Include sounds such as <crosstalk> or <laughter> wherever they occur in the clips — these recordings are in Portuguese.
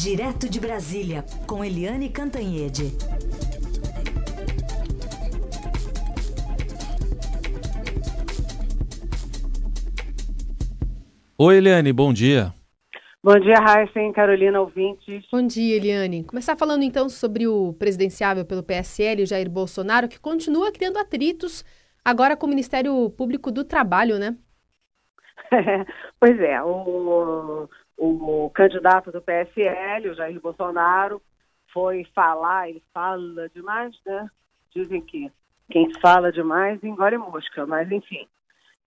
Direto de Brasília, com Eliane Cantanhede. Oi, Eliane, bom dia. Bom dia, e Carolina ouvintes. Bom dia, Eliane. Começar falando então sobre o presidenciável pelo PSL, Jair Bolsonaro, que continua criando atritos agora com o Ministério Público do Trabalho, né? <laughs> pois é, o, o candidato do PSL, o Jair Bolsonaro, foi falar, ele fala demais, né? Dizem que quem fala demais engole mosca, mas enfim.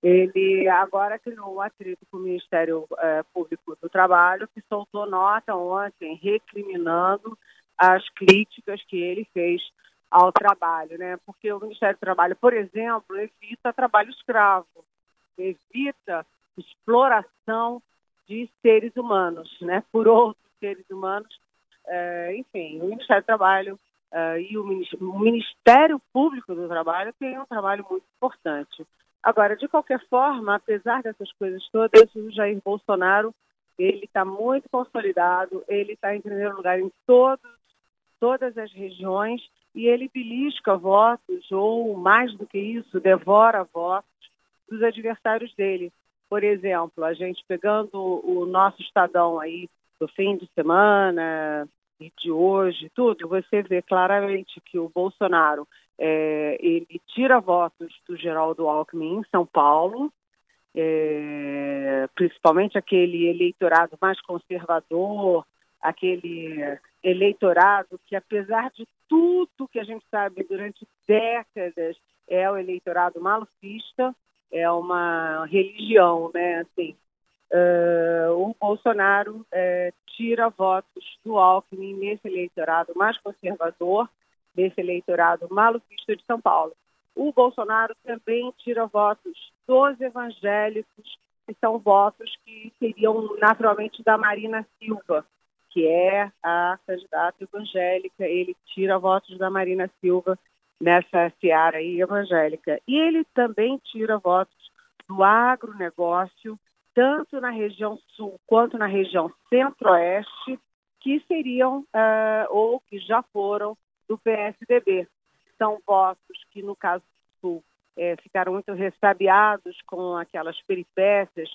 Ele agora criou um atrito com o Ministério é, Público do Trabalho, que soltou nota ontem recriminando as críticas que ele fez ao trabalho, né? Porque o Ministério do Trabalho, por exemplo, evita trabalho escravo, evita exploração de seres humanos, né? Por outros seres humanos, é, enfim, o Ministério do Trabalho é, e o Ministério Público do Trabalho têm um trabalho muito importante. Agora, de qualquer forma, apesar dessas coisas todas, o Jair Bolsonaro ele está muito consolidado, ele está em primeiro lugar em todos, todas as regiões e ele belisca votos, ou mais do que isso, devora votos dos adversários dele. Por exemplo, a gente pegando o nosso Estadão aí do fim de semana e de hoje, tudo, você vê claramente que o Bolsonaro é, ele tira votos do Geraldo Alckmin em São Paulo, é, principalmente aquele eleitorado mais conservador, aquele eleitorado que, apesar de tudo que a gente sabe durante décadas, é o eleitorado malufista, é uma religião, né? Assim, uh, o Bolsonaro uh, tira votos do Alckmin nesse eleitorado mais conservador desse eleitorado maluquista de São Paulo. O Bolsonaro também tira votos dos evangélicos, que são votos que seriam naturalmente da Marina Silva, que é a candidata evangélica. Ele tira votos da Marina Silva nessa seara aí evangélica. E ele também tira votos do agronegócio, tanto na região sul quanto na região centro-oeste, que seriam uh, ou que já foram do PSDB. São votos que, no caso do Sul, é, ficaram muito ressabiados com aquelas peripécias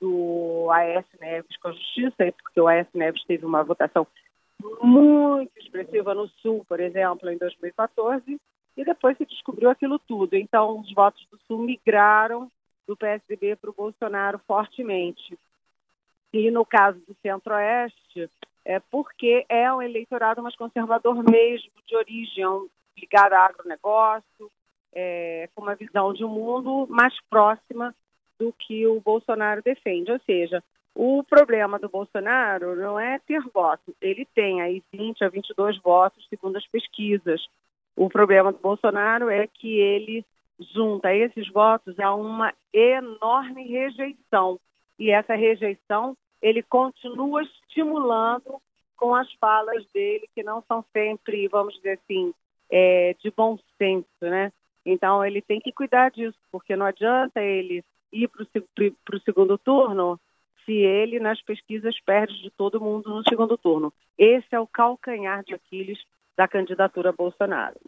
do AS Neves com a Justiça, porque o AS Neves teve uma votação muito expressiva no Sul, por exemplo, em 2014, e depois se descobriu aquilo tudo. Então, os votos do Sul migraram do PSDB para o Bolsonaro fortemente. E no caso do Centro-Oeste, é porque é um eleitorado mais conservador mesmo, de origem ligado ao agronegócio, é, com uma visão de um mundo mais próxima do que o Bolsonaro defende. Ou seja, o problema do Bolsonaro não é ter votos, ele tem aí 20 a 22 votos, segundo as pesquisas. O problema do Bolsonaro é que ele junta esses votos a uma enorme rejeição. E essa rejeição ele continua estimulando com as falas dele, que não são sempre, vamos dizer assim, é, de bom senso, né? Então ele tem que cuidar disso, porque não adianta ele ir para o segundo turno se ele nas pesquisas perde de todo mundo no segundo turno. Esse é o calcanhar de Aquiles da candidatura Bolsonaro.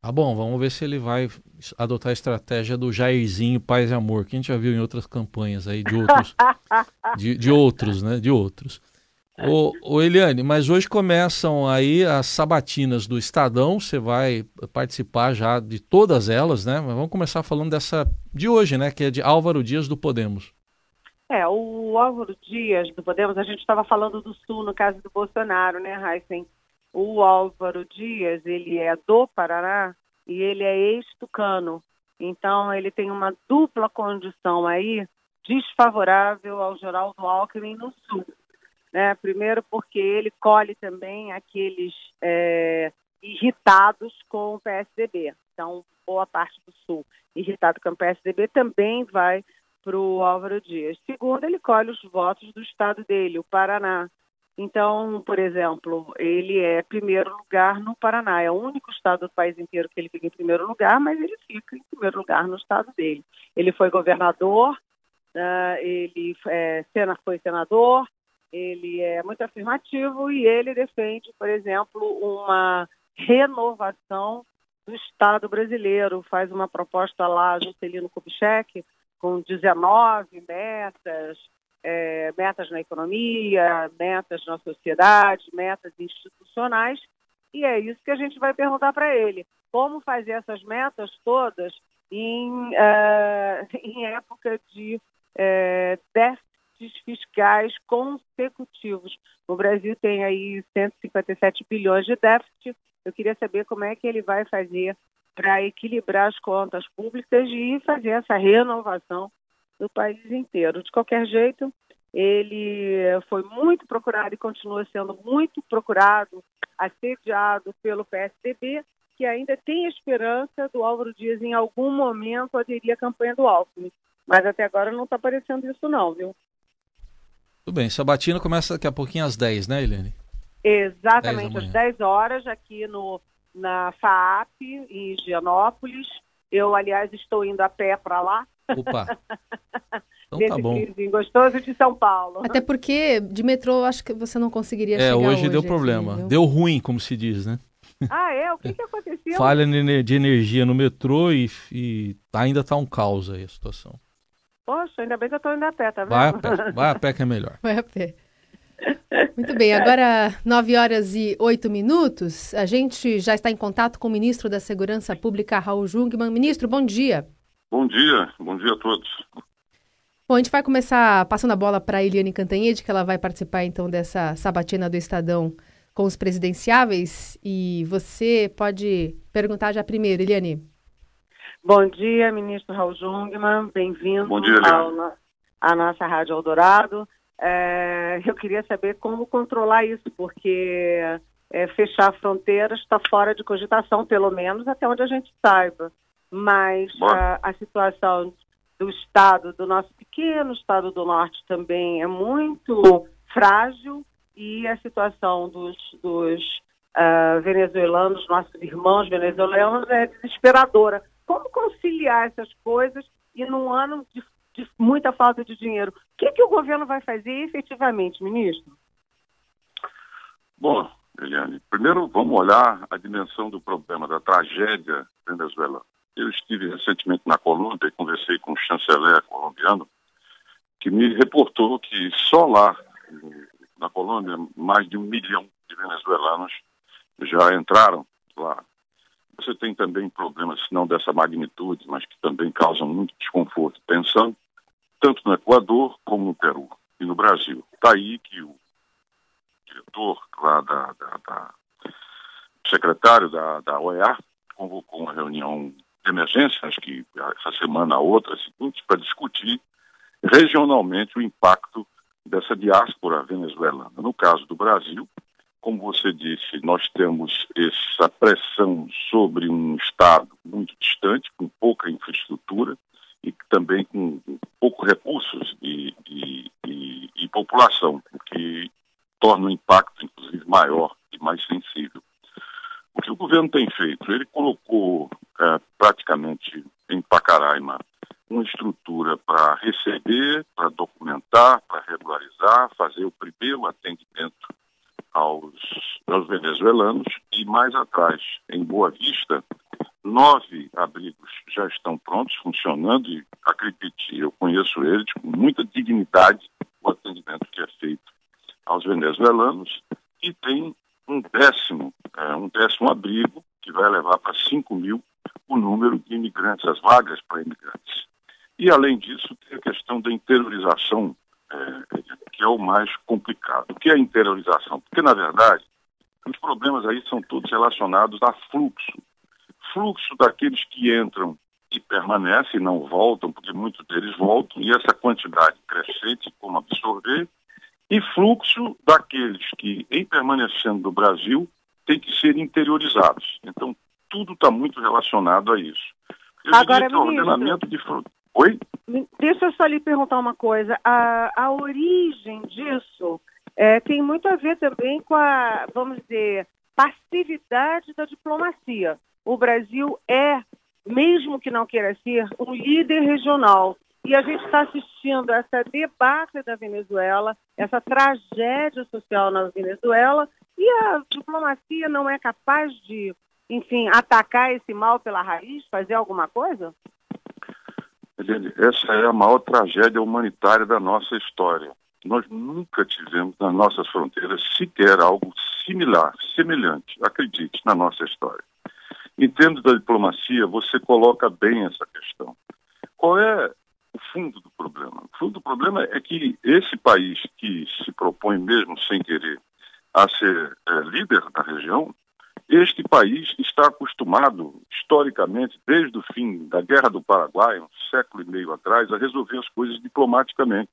Tá bom, vamos ver se ele vai adotar a estratégia do Jairzinho Paz e Amor, que a gente já viu em outras campanhas aí de outros, <laughs> de, de, outros, né? De outros. O, o Eliane, mas hoje começam aí as sabatinas do Estadão, você vai participar já de todas elas, né? Mas vamos começar falando dessa de hoje, né? Que é de Álvaro Dias do Podemos. É, o Álvaro Dias do Podemos, a gente estava falando do Sul no caso do Bolsonaro, né, Heisen? O Álvaro Dias, ele é do Paraná e ele é ex-tucano. Então, ele tem uma dupla condição aí desfavorável ao Geraldo Alckmin no Sul. Né? Primeiro porque ele colhe também aqueles é, irritados com o PSDB. Então, boa parte do Sul irritado com o PSDB também vai para o Álvaro Dias. Segundo, ele colhe os votos do estado dele, o Paraná. Então, por exemplo, ele é primeiro lugar no Paraná. É o único estado do país inteiro que ele fica em primeiro lugar, mas ele fica em primeiro lugar no estado dele. Ele foi governador, uh, ele é, foi senador, ele é muito afirmativo e ele defende, por exemplo, uma renovação do Estado brasileiro. Faz uma proposta lá, Juscelino Kubitschek, com 19 metas, é, metas na economia, metas na sociedade, metas institucionais, e é isso que a gente vai perguntar para ele. Como fazer essas metas todas em, uh, <laughs> em época de uh, déficits fiscais consecutivos? O Brasil tem aí 157 bilhões de déficit. Eu queria saber como é que ele vai fazer para equilibrar as contas públicas e fazer essa renovação do país inteiro. De qualquer jeito, ele foi muito procurado e continua sendo muito procurado, assediado pelo PSDB, que ainda tem esperança do Álvaro Dias em algum momento aderir à campanha do Alckmin. Mas até agora não está aparecendo isso não, viu? Tudo bem, Sabatina começa daqui a pouquinho às 10, né, Helene? Exatamente, 10 às 10 horas, aqui no, na FAAP, em Higienópolis. Eu, aliás, estou indo a pé para lá. Opa! <laughs> Então tá bom. gostoso de São Paulo. Até porque de metrô acho que você não conseguiria é, chegar hoje. hoje deu problema. Deu ruim, como se diz, né? Ah, é? O que, que aconteceu? Falha de energia no metrô e, e ainda tá um caos aí a situação. Poxa, ainda bem que eu tô indo a pé, tá vendo? Vai a pé, vai a pé que é melhor. <laughs> Vai a pé. Muito bem, agora 9 horas e 8 minutos. A gente já está em contato com o ministro da Segurança Pública, Raul Jungmann. Ministro, bom dia. Bom dia, bom dia a todos. Bom, a gente vai começar passando a bola para a Eliane Cantanhede, que ela vai participar então dessa sabatina do Estadão com os presidenciáveis. E você pode perguntar já primeiro, Eliane. Bom dia, ministro Raul Jungmann. Bem-vindo à nossa Rádio Eldorado. É, eu queria saber como controlar isso, porque é, fechar a fronteira está fora de cogitação, pelo menos até onde a gente saiba. Mas a, a, situação do Estado, do nosso pequeno Estado do Norte também é muito frágil e a situação dos, dos uh, venezuelanos, nossos irmãos venezuelanos, é desesperadora. Como conciliar essas coisas e num ano de de muita falta de dinheiro. O que, que o governo vai fazer efetivamente, ministro? Bom, Eliane, primeiro vamos olhar a dimensão do problema, da tragédia venezuelana. Eu estive recentemente na Colômbia e conversei com o chanceler colombiano, que me reportou que só lá, na Colômbia, mais de um milhão de venezuelanos já entraram lá. Você tem também problemas, não dessa magnitude, mas que também causam muito desconforto, pensando tanto no Equador como no Peru e no Brasil. Está aí que o diretor lá da, da, da secretário da, da OEA convocou uma reunião de emergência, acho que essa semana a outra, seguinte, para discutir regionalmente o impacto dessa diáspora venezuelana. No caso do Brasil, como você disse, nós temos essa pressão sobre um Estado muito distante, com pouca infraestrutura, e também com poucos recursos e, e, e, e população, o que torna o impacto, inclusive, maior e mais sensível. O que o governo tem feito? Ele colocou é, praticamente em Pacaraima uma estrutura para receber, para documentar, para regularizar, fazer o primeiro atendimento aos, aos venezuelanos e mais atrás, em Boa Vista, Nove abrigos já estão prontos, funcionando, e acredite, eu conheço eles com muita dignidade o atendimento que é feito aos venezuelanos, e tem um décimo, é, um décimo abrigo que vai levar para 5 mil o número de imigrantes, as vagas para imigrantes. E, além disso, tem a questão da interiorização, é, que é o mais complicado. O que é interiorização? Porque, na verdade, os problemas aí são todos relacionados a fluxo fluxo daqueles que entram e permanecem, não voltam, porque muitos deles voltam, e essa quantidade crescente, como absorver, e fluxo daqueles que, em permanecendo no Brasil, têm que ser interiorizados. Então, tudo está muito relacionado a isso. Eu Agora, diria que o ordenamento de Oi? Deixa eu só lhe perguntar uma coisa. A, a origem disso é, tem muito a ver também com a, vamos dizer, passividade da diplomacia o Brasil é, mesmo que não queira ser, um líder regional. E a gente está assistindo essa debate da Venezuela, essa tragédia social na Venezuela, e a diplomacia não é capaz de, enfim, atacar esse mal pela raiz, fazer alguma coisa? Essa é a maior tragédia humanitária da nossa história. Nós nunca tivemos nas nossas fronteiras sequer algo similar, semelhante, acredite, na nossa história. Em termos da diplomacia, você coloca bem essa questão. Qual é o fundo do problema? O fundo do problema é que esse país que se propõe mesmo sem querer a ser é, líder da região, este país está acostumado, historicamente, desde o fim da Guerra do Paraguai, um século e meio atrás, a resolver as coisas diplomaticamente.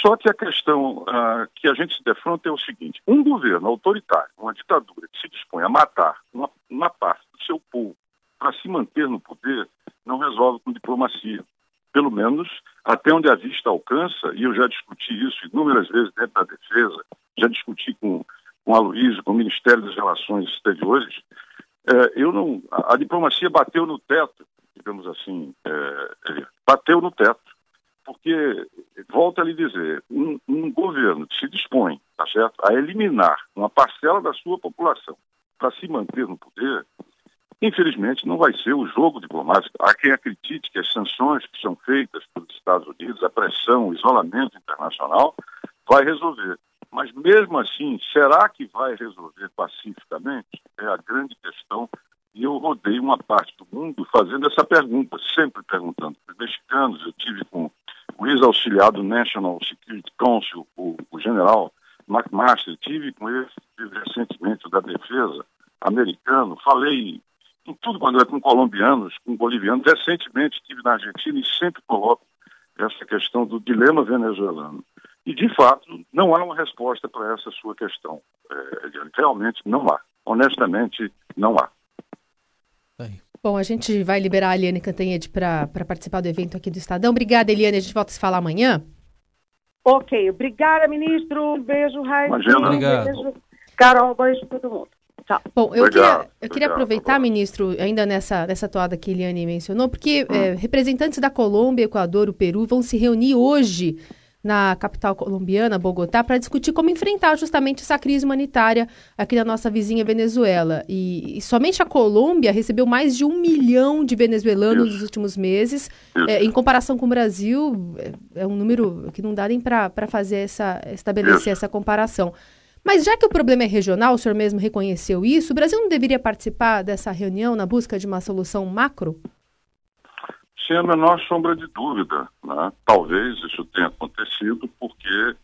Só que a questão uh, que a gente se defronta é o seguinte: um governo autoritário, uma ditadura que se dispõe a matar uma, uma parte do seu povo para se manter no poder, não resolve com diplomacia. Pelo menos até onde a vista alcança, e eu já discuti isso inúmeras vezes dentro da defesa, já discuti com, com a Luísa, com o Ministério das Relações Exteriores, é, eu não, a, a, diplomacia bateu no teto, digamos assim, é, é, bateu no teto porque, volto a lhe dizer, um, um governo que se dispõe, tá certo, a eliminar uma parcela da sua população para se manter no poder, infelizmente não vai ser o jogo diplomático. Há quem acredite que as sanções que são feitas pelos Estados Unidos, a pressão, o isolamento internacional, vai resolver. Mas mesmo assim, será que vai resolver pacificamente? É a grande questão. E eu rodei uma parte do mundo fazendo essa pergunta, sempre perguntando. Os mexicanos, eu tive com o ex-auxiliar do National Security Council, o, o general McMaster, tive com ele recentemente da defesa americano, falei em tudo quando é com colombianos, com bolivianos, recentemente estive na Argentina e sempre coloco essa questão do dilema venezuelano. E, de fato, não há uma resposta para essa sua questão. É, realmente não há. Honestamente, não há. Bom, a gente vai liberar a Eliane Cantanhede para participar do evento aqui do Estadão. Obrigada, Eliane. A gente volta a se falar amanhã. Ok. Obrigada, ministro. Um beijo, Raíssa. Um beijo, Carol. Beijo para todo mundo. Tchau. Bom, eu queria, eu queria aproveitar, ministro, ainda nessa, nessa toada que a Eliane mencionou, porque hum. é, representantes da Colômbia, Equador, o Peru vão se reunir hoje na capital colombiana, Bogotá, para discutir como enfrentar justamente essa crise humanitária aqui na nossa vizinha Venezuela. E, e somente a Colômbia recebeu mais de um milhão de venezuelanos Isso. nos últimos meses. É, em comparação com o Brasil, é, é um número que não dá nem para fazer essa, estabelecer Isso. essa comparação. Mas já que o problema é regional, o senhor mesmo reconheceu isso, o Brasil não deveria participar dessa reunião na busca de uma solução macro? sem a menor sombra de dúvida. Né? Talvez isso tenha acontecido porque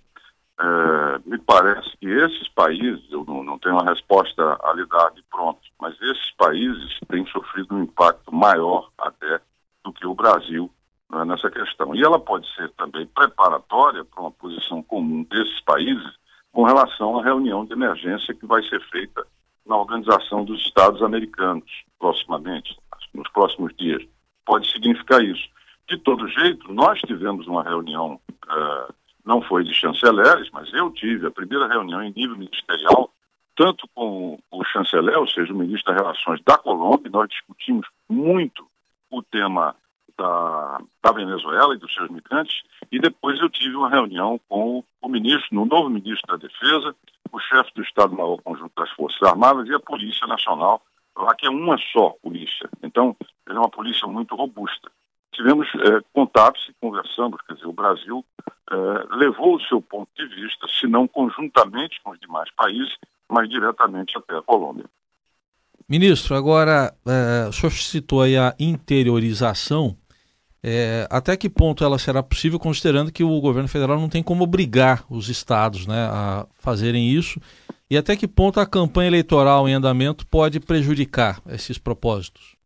é, me parece que esses países, eu não, não, tenho uma resposta a lhe dar de pronto, mas esses países têm sofrido um impacto maior até do que o Brasil né, nessa questão. E ela pode ser também preparatória para uma posição comum desses países com relação à reunião de emergência que vai ser feita na Organização dos Estados Americanos, proximamente, nos próximos dias pode significar isso. De todo jeito, nós tivemos uma reunião, uh, não foi de chanceleres, mas eu tive a primeira reunião em nível ministerial, tanto com o chanceler, ou seja, o ministro das Relações da Colômbia, nós discutimos muito o tema da, da, Venezuela e dos seus migrantes, e depois eu tive uma reunião com o ministro, o novo ministro da Defesa, o chefe do Estado-Maior Conjunto das Forças Armadas e a Polícia Nacional, lá que é uma só polícia. Então, é uma polícia muito robusta. Tivemos é, contatos e conversamos, quer dizer, o Brasil é, levou o seu ponto de vista, se não conjuntamente com os demais países, mas diretamente até a Colômbia. Ministro, agora, é, o senhor citou aí a interiorização. É, até que ponto ela será possível, considerando que o governo federal não tem como obrigar os estados né, a fazerem isso? E até que ponto a campanha eleitoral em andamento pode prejudicar esses propósitos?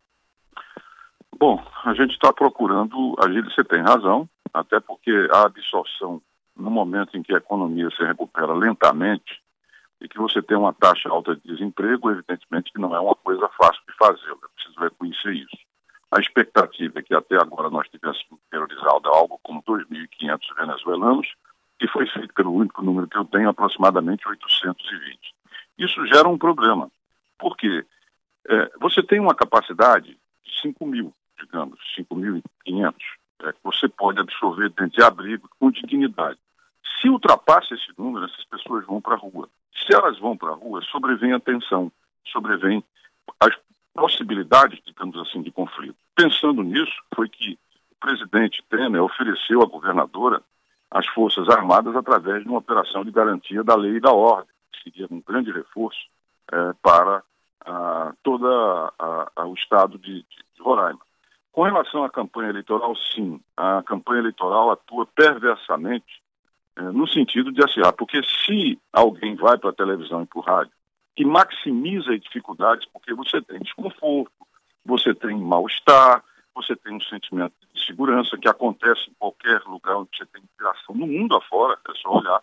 Bom, a gente está procurando agir, você tem razão, até porque a absorção, no momento em que a economia se recupera lentamente e que você tem uma taxa alta de desemprego, evidentemente que não é uma coisa fácil de fazer, é preciso reconhecer isso. A expectativa é que até agora nós tivéssemos priorizado algo como 2.500 venezuelanos, que foi feito pelo único número que eu tenho, aproximadamente 820. Isso gera um problema, porque é, você tem uma capacidade de 5 mil digamos, 5.500 é, que você pode absorver dentro de abrigo com dignidade. Se ultrapassa esse número, essas pessoas vão para a rua. Se elas vão para a rua, sobrevém a tensão, sobrevém as possibilidades, digamos assim, de conflito. Pensando nisso, foi que o presidente Temer ofereceu à governadora as Forças Armadas através de uma operação de garantia da lei e da ordem, que seria um grande reforço é, para a, todo o estado de, de, de Roraima. Com relação à campanha eleitoral, sim, a campanha eleitoral atua perversamente é, no sentido de acirrar, porque se alguém vai para a televisão e para o rádio que maximiza as dificuldades, porque você tem desconforto, você tem mal-estar, você tem um sentimento de segurança que acontece em qualquer lugar onde você tem interação no mundo afora, é só olhar.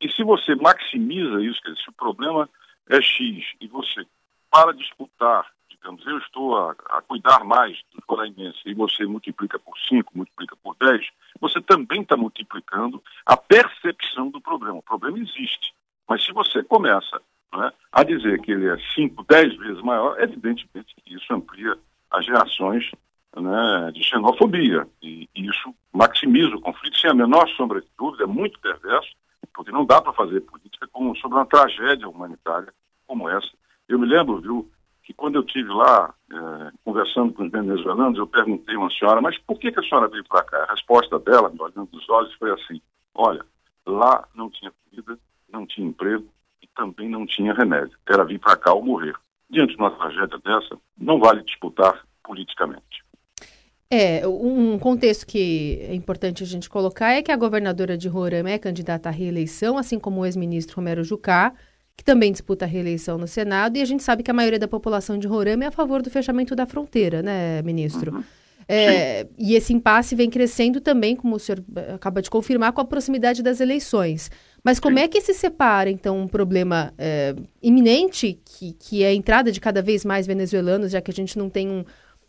E se você maximiza isso, quer dizer, se o problema é X e você para disputar, digamos, eu estou a, a cuidar mais do coraimense e você multiplica por 5, multiplica por 10, você também está multiplicando a percepção do problema. O problema existe. Mas se você começa né, a dizer que ele é 5, 10 vezes maior, evidentemente que isso amplia as reações né, de xenofobia. E, isso maximiza o conflito, sem a menor sombra de dúvida, é muito perverso, porque não dá para fazer política como, sobre uma tragédia humanitária como essa. Eu me lembro, viu, que quando eu tive lá é, conversando com os venezuelanos, eu perguntei a uma senhora, mas por que, que a senhora veio para cá? A resposta dela, me olhando nos olhos, foi assim: olha, lá não tinha comida, não tinha emprego também não tinha remédio. Era vir para cá ou morrer. Diante de uma tragédia dessa, não vale disputar politicamente. É, um contexto que é importante a gente colocar é que a governadora de Roraima é candidata à reeleição, assim como o ex-ministro Romero Jucá, que também disputa a reeleição no Senado, e a gente sabe que a maioria da população de Roraima é a favor do fechamento da fronteira, né, ministro? Uhum. É, e esse impasse vem crescendo também, como o senhor acaba de confirmar, com a proximidade das eleições. Mas como é que se separa, então, um problema é, iminente, que, que é a entrada de cada vez mais venezuelanos, já que a gente não tem um,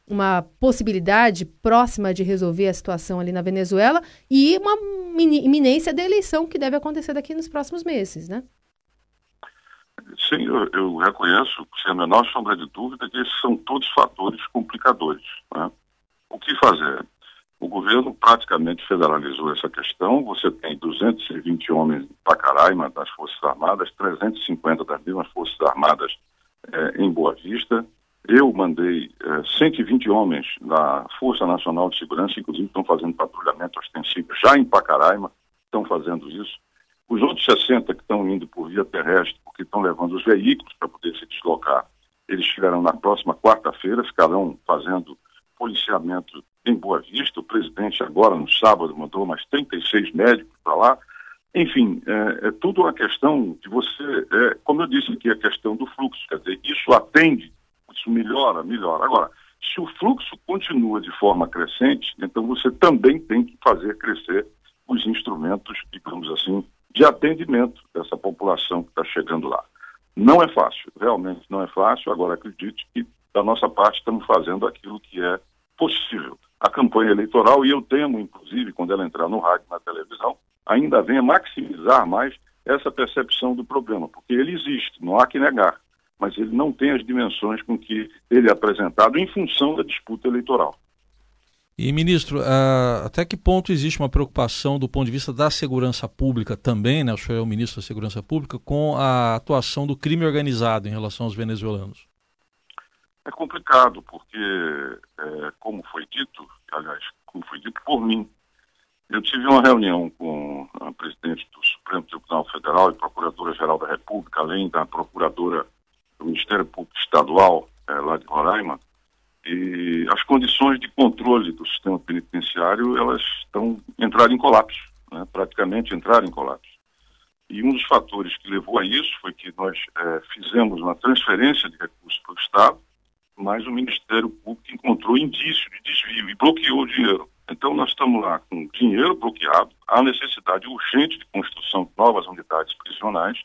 uma possibilidade próxima de resolver a situação ali na Venezuela, e uma iminência da eleição que deve acontecer daqui nos próximos meses, né? Sim, eu, eu reconheço, sem a menor sombra de dúvida, que esses são todos fatores complicadores. Né? O que fazer? O governo praticamente federalizou essa questão. Você tem 220 homens em Pacaraima das Forças Armadas, 350 das mesmas Forças Armadas eh, em Boa Vista. Eu mandei eh, 120 homens da Força Nacional de Segurança, inclusive estão fazendo patrulhamento ostensivo já em Pacaraima, estão fazendo isso. Os outros 60 que estão indo por via terrestre, porque estão levando os veículos para poder se deslocar, eles chegarão na próxima quarta-feira, ficarão fazendo policiamento em Boa Vista. O presidente agora, no sábado, mandou mais 36 médicos para lá. Enfim, é, é, tudo uma questão de você, é, como eu disse aqui, a questão do fluxo. Quer dizer, isso atende, isso melhora, melhora. Agora, se o fluxo continua de forma crescente, então você também tem que fazer crescer os instrumentos, digamos assim, de atendimento dessa população que está chegando lá. Não é fácil, realmente não é fácil. Agora, acredite que da nossa parte, estamos fazendo aquilo que é possível. A campanha eleitoral, e eu temo, inclusive, quando ela entrar no rádio na televisão, ainda venha maximizar mais essa percepção do problema, porque ele existe, não há que negar, mas ele não tem as dimensões com que ele é apresentado em função da disputa eleitoral. E, ministro, uh, até que ponto existe uma preocupação do ponto de vista da segurança pública também, né? O senhor é o ministro da Segurança Pública, com a atuação do crime organizado em relação aos venezuelanos? É complicado, porque, é, como foi dito, aliás, como foi dito por mim, eu tive uma reunião com a presidente do Supremo Tribunal Federal e Procuradora-Geral da República, além da Procuradora do Ministério Público Estadual, é, lá de Roraima, e as condições de controle do sistema penitenciário, elas estão entraram em colapso, né, praticamente entraram em colapso. E um dos fatores que levou a isso foi que nós é, fizemos uma transferência de recursos para o Estado, mas o Ministério Público encontrou indício de desvio e bloqueou o dinheiro. Então, nós estamos lá com dinheiro bloqueado, há necessidade urgente de construção de novas unidades prisionais,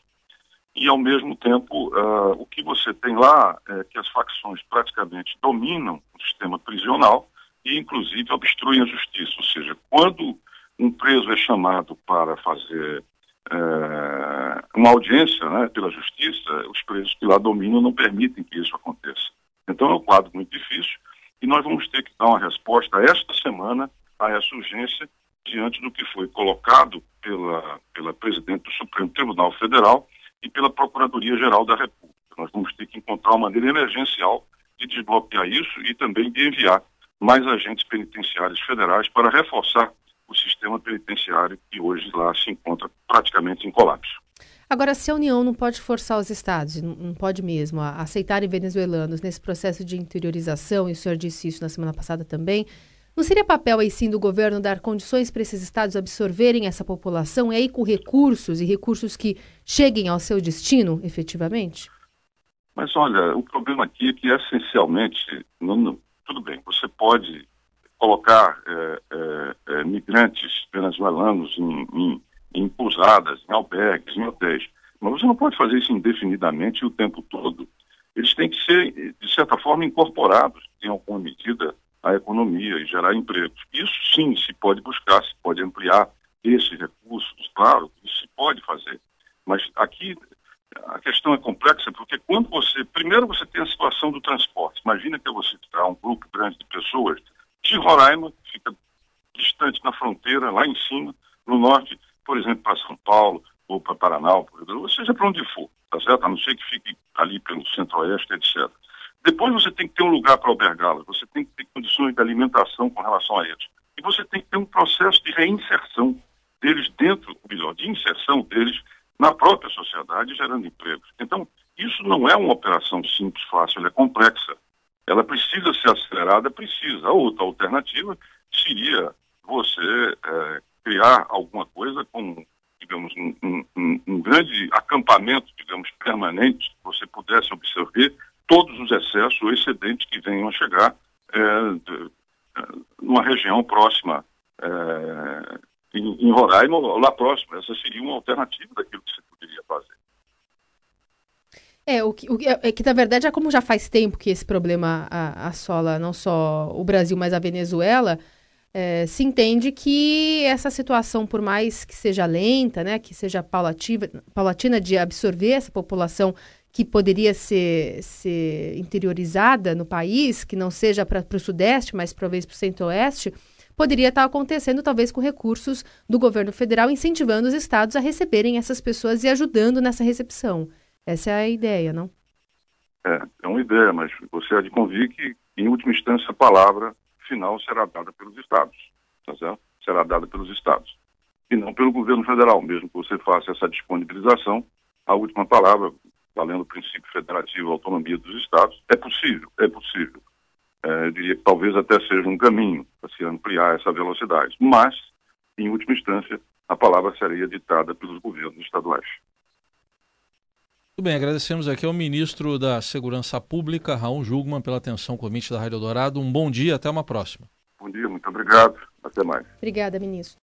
e, ao mesmo tempo, uh, o que você tem lá é que as facções praticamente dominam o sistema prisional e, inclusive, obstruem a justiça. Ou seja, quando um preso é chamado para fazer uh, uma audiência né, pela justiça, os presos que lá dominam não permitem que isso aconteça. Então é um quadro muito difícil e nós vamos ter que dar uma resposta esta semana a essa urgência diante do que foi colocado pela, pela presidente do Supremo Tribunal Federal e pela Procuradoria-Geral da República. Nós vamos ter que encontrar uma maneira emergencial de desbloquear isso e também de enviar mais agentes penitenciários federais para reforçar o sistema penitenciário que hoje lá se encontra praticamente em colapso. Agora, se a União não pode forçar os estados, não pode mesmo, a aceitarem venezuelanos nesse processo de interiorização, e o senhor disse isso na semana passada também, não seria papel aí sim do governo dar condições para esses estados absorverem essa população e aí com recursos e recursos que cheguem ao seu destino, efetivamente? Mas olha, o problema aqui é que essencialmente, não, não, tudo bem, você pode colocar é, é, é, migrantes venezuelanos em, em, em pousadas, em albergues, em hotéis, mas você não pode fazer isso indefinidamente o tempo todo. Eles têm que ser, de certa forma, incorporados em alguma medida à economia e gerar empregos. Isso sim se pode buscar, se pode ampliar esses recursos, claro, isso se pode fazer. Mas aqui a questão é complexa porque quando você, primeiro você tem a situação do transporte. Imagina que você está um grupo grande de pessoas de Roraima, que fica distante na fronteira, lá em cima, no norte, por exemplo, para São Paulo Paraná, ou seja, para onde for, tá certo? A não ser que fique ali pelo centro-oeste, etc. Depois você tem que ter um lugar para albergá-las, você tem que ter condições de alimentação com relação a eles. E você tem que ter um processo de reinserção deles dentro, ou melhor, de inserção deles na própria sociedade, gerando empregos. Então, isso não é uma operação simples, fácil, ela é complexa. Ela precisa ser acelerada, precisa. A outra alternativa seria você é, criar alguma coisa com, um, um, um, grande acampamento, digamos, permanente, que você pudesse absorver todos os excessos ou excedentes que venham a chegar é, é, numa região próxima é, em, em Roraima ou lá próximo. Essa seria uma alternativa daquilo que se poderia fazer. É, o que, o, é que na verdade é como já faz tempo que esse problema assola não só o Brasil, mas a Venezuela, é, se entende que essa situação, por mais que seja lenta, né, que seja paulativa, paulatina de absorver essa população que poderia ser, ser interiorizada no país, que não seja para o Sudeste, mas talvez para o Centro-Oeste, poderia estar acontecendo talvez com recursos do governo federal, incentivando os estados a receberem essas pessoas e ajudando nessa recepção. Essa é a ideia, não? É, é uma ideia, mas você há de convir que, em última instância, a palavra final será dada pelos estados, tá certo? Será dada pelos estados, e não pelo governo federal, mesmo que você faça essa disponibilização, a última palavra valendo o princípio federativo, autonomia dos estados, é possível, é possível. É, eu diria que talvez até seja um caminho para se ampliar essa velocidade, mas, em última instância, a palavra seria ditada pelos governos estaduais. Muito bem, agradecemos aqui ao ministro da Segurança Pública, Raul Jugman, pela atenção com o da Rádio Dourado. Um bom dia, até uma próxima. Bom dia, muito obrigado. Até mais. Obrigada, ministro.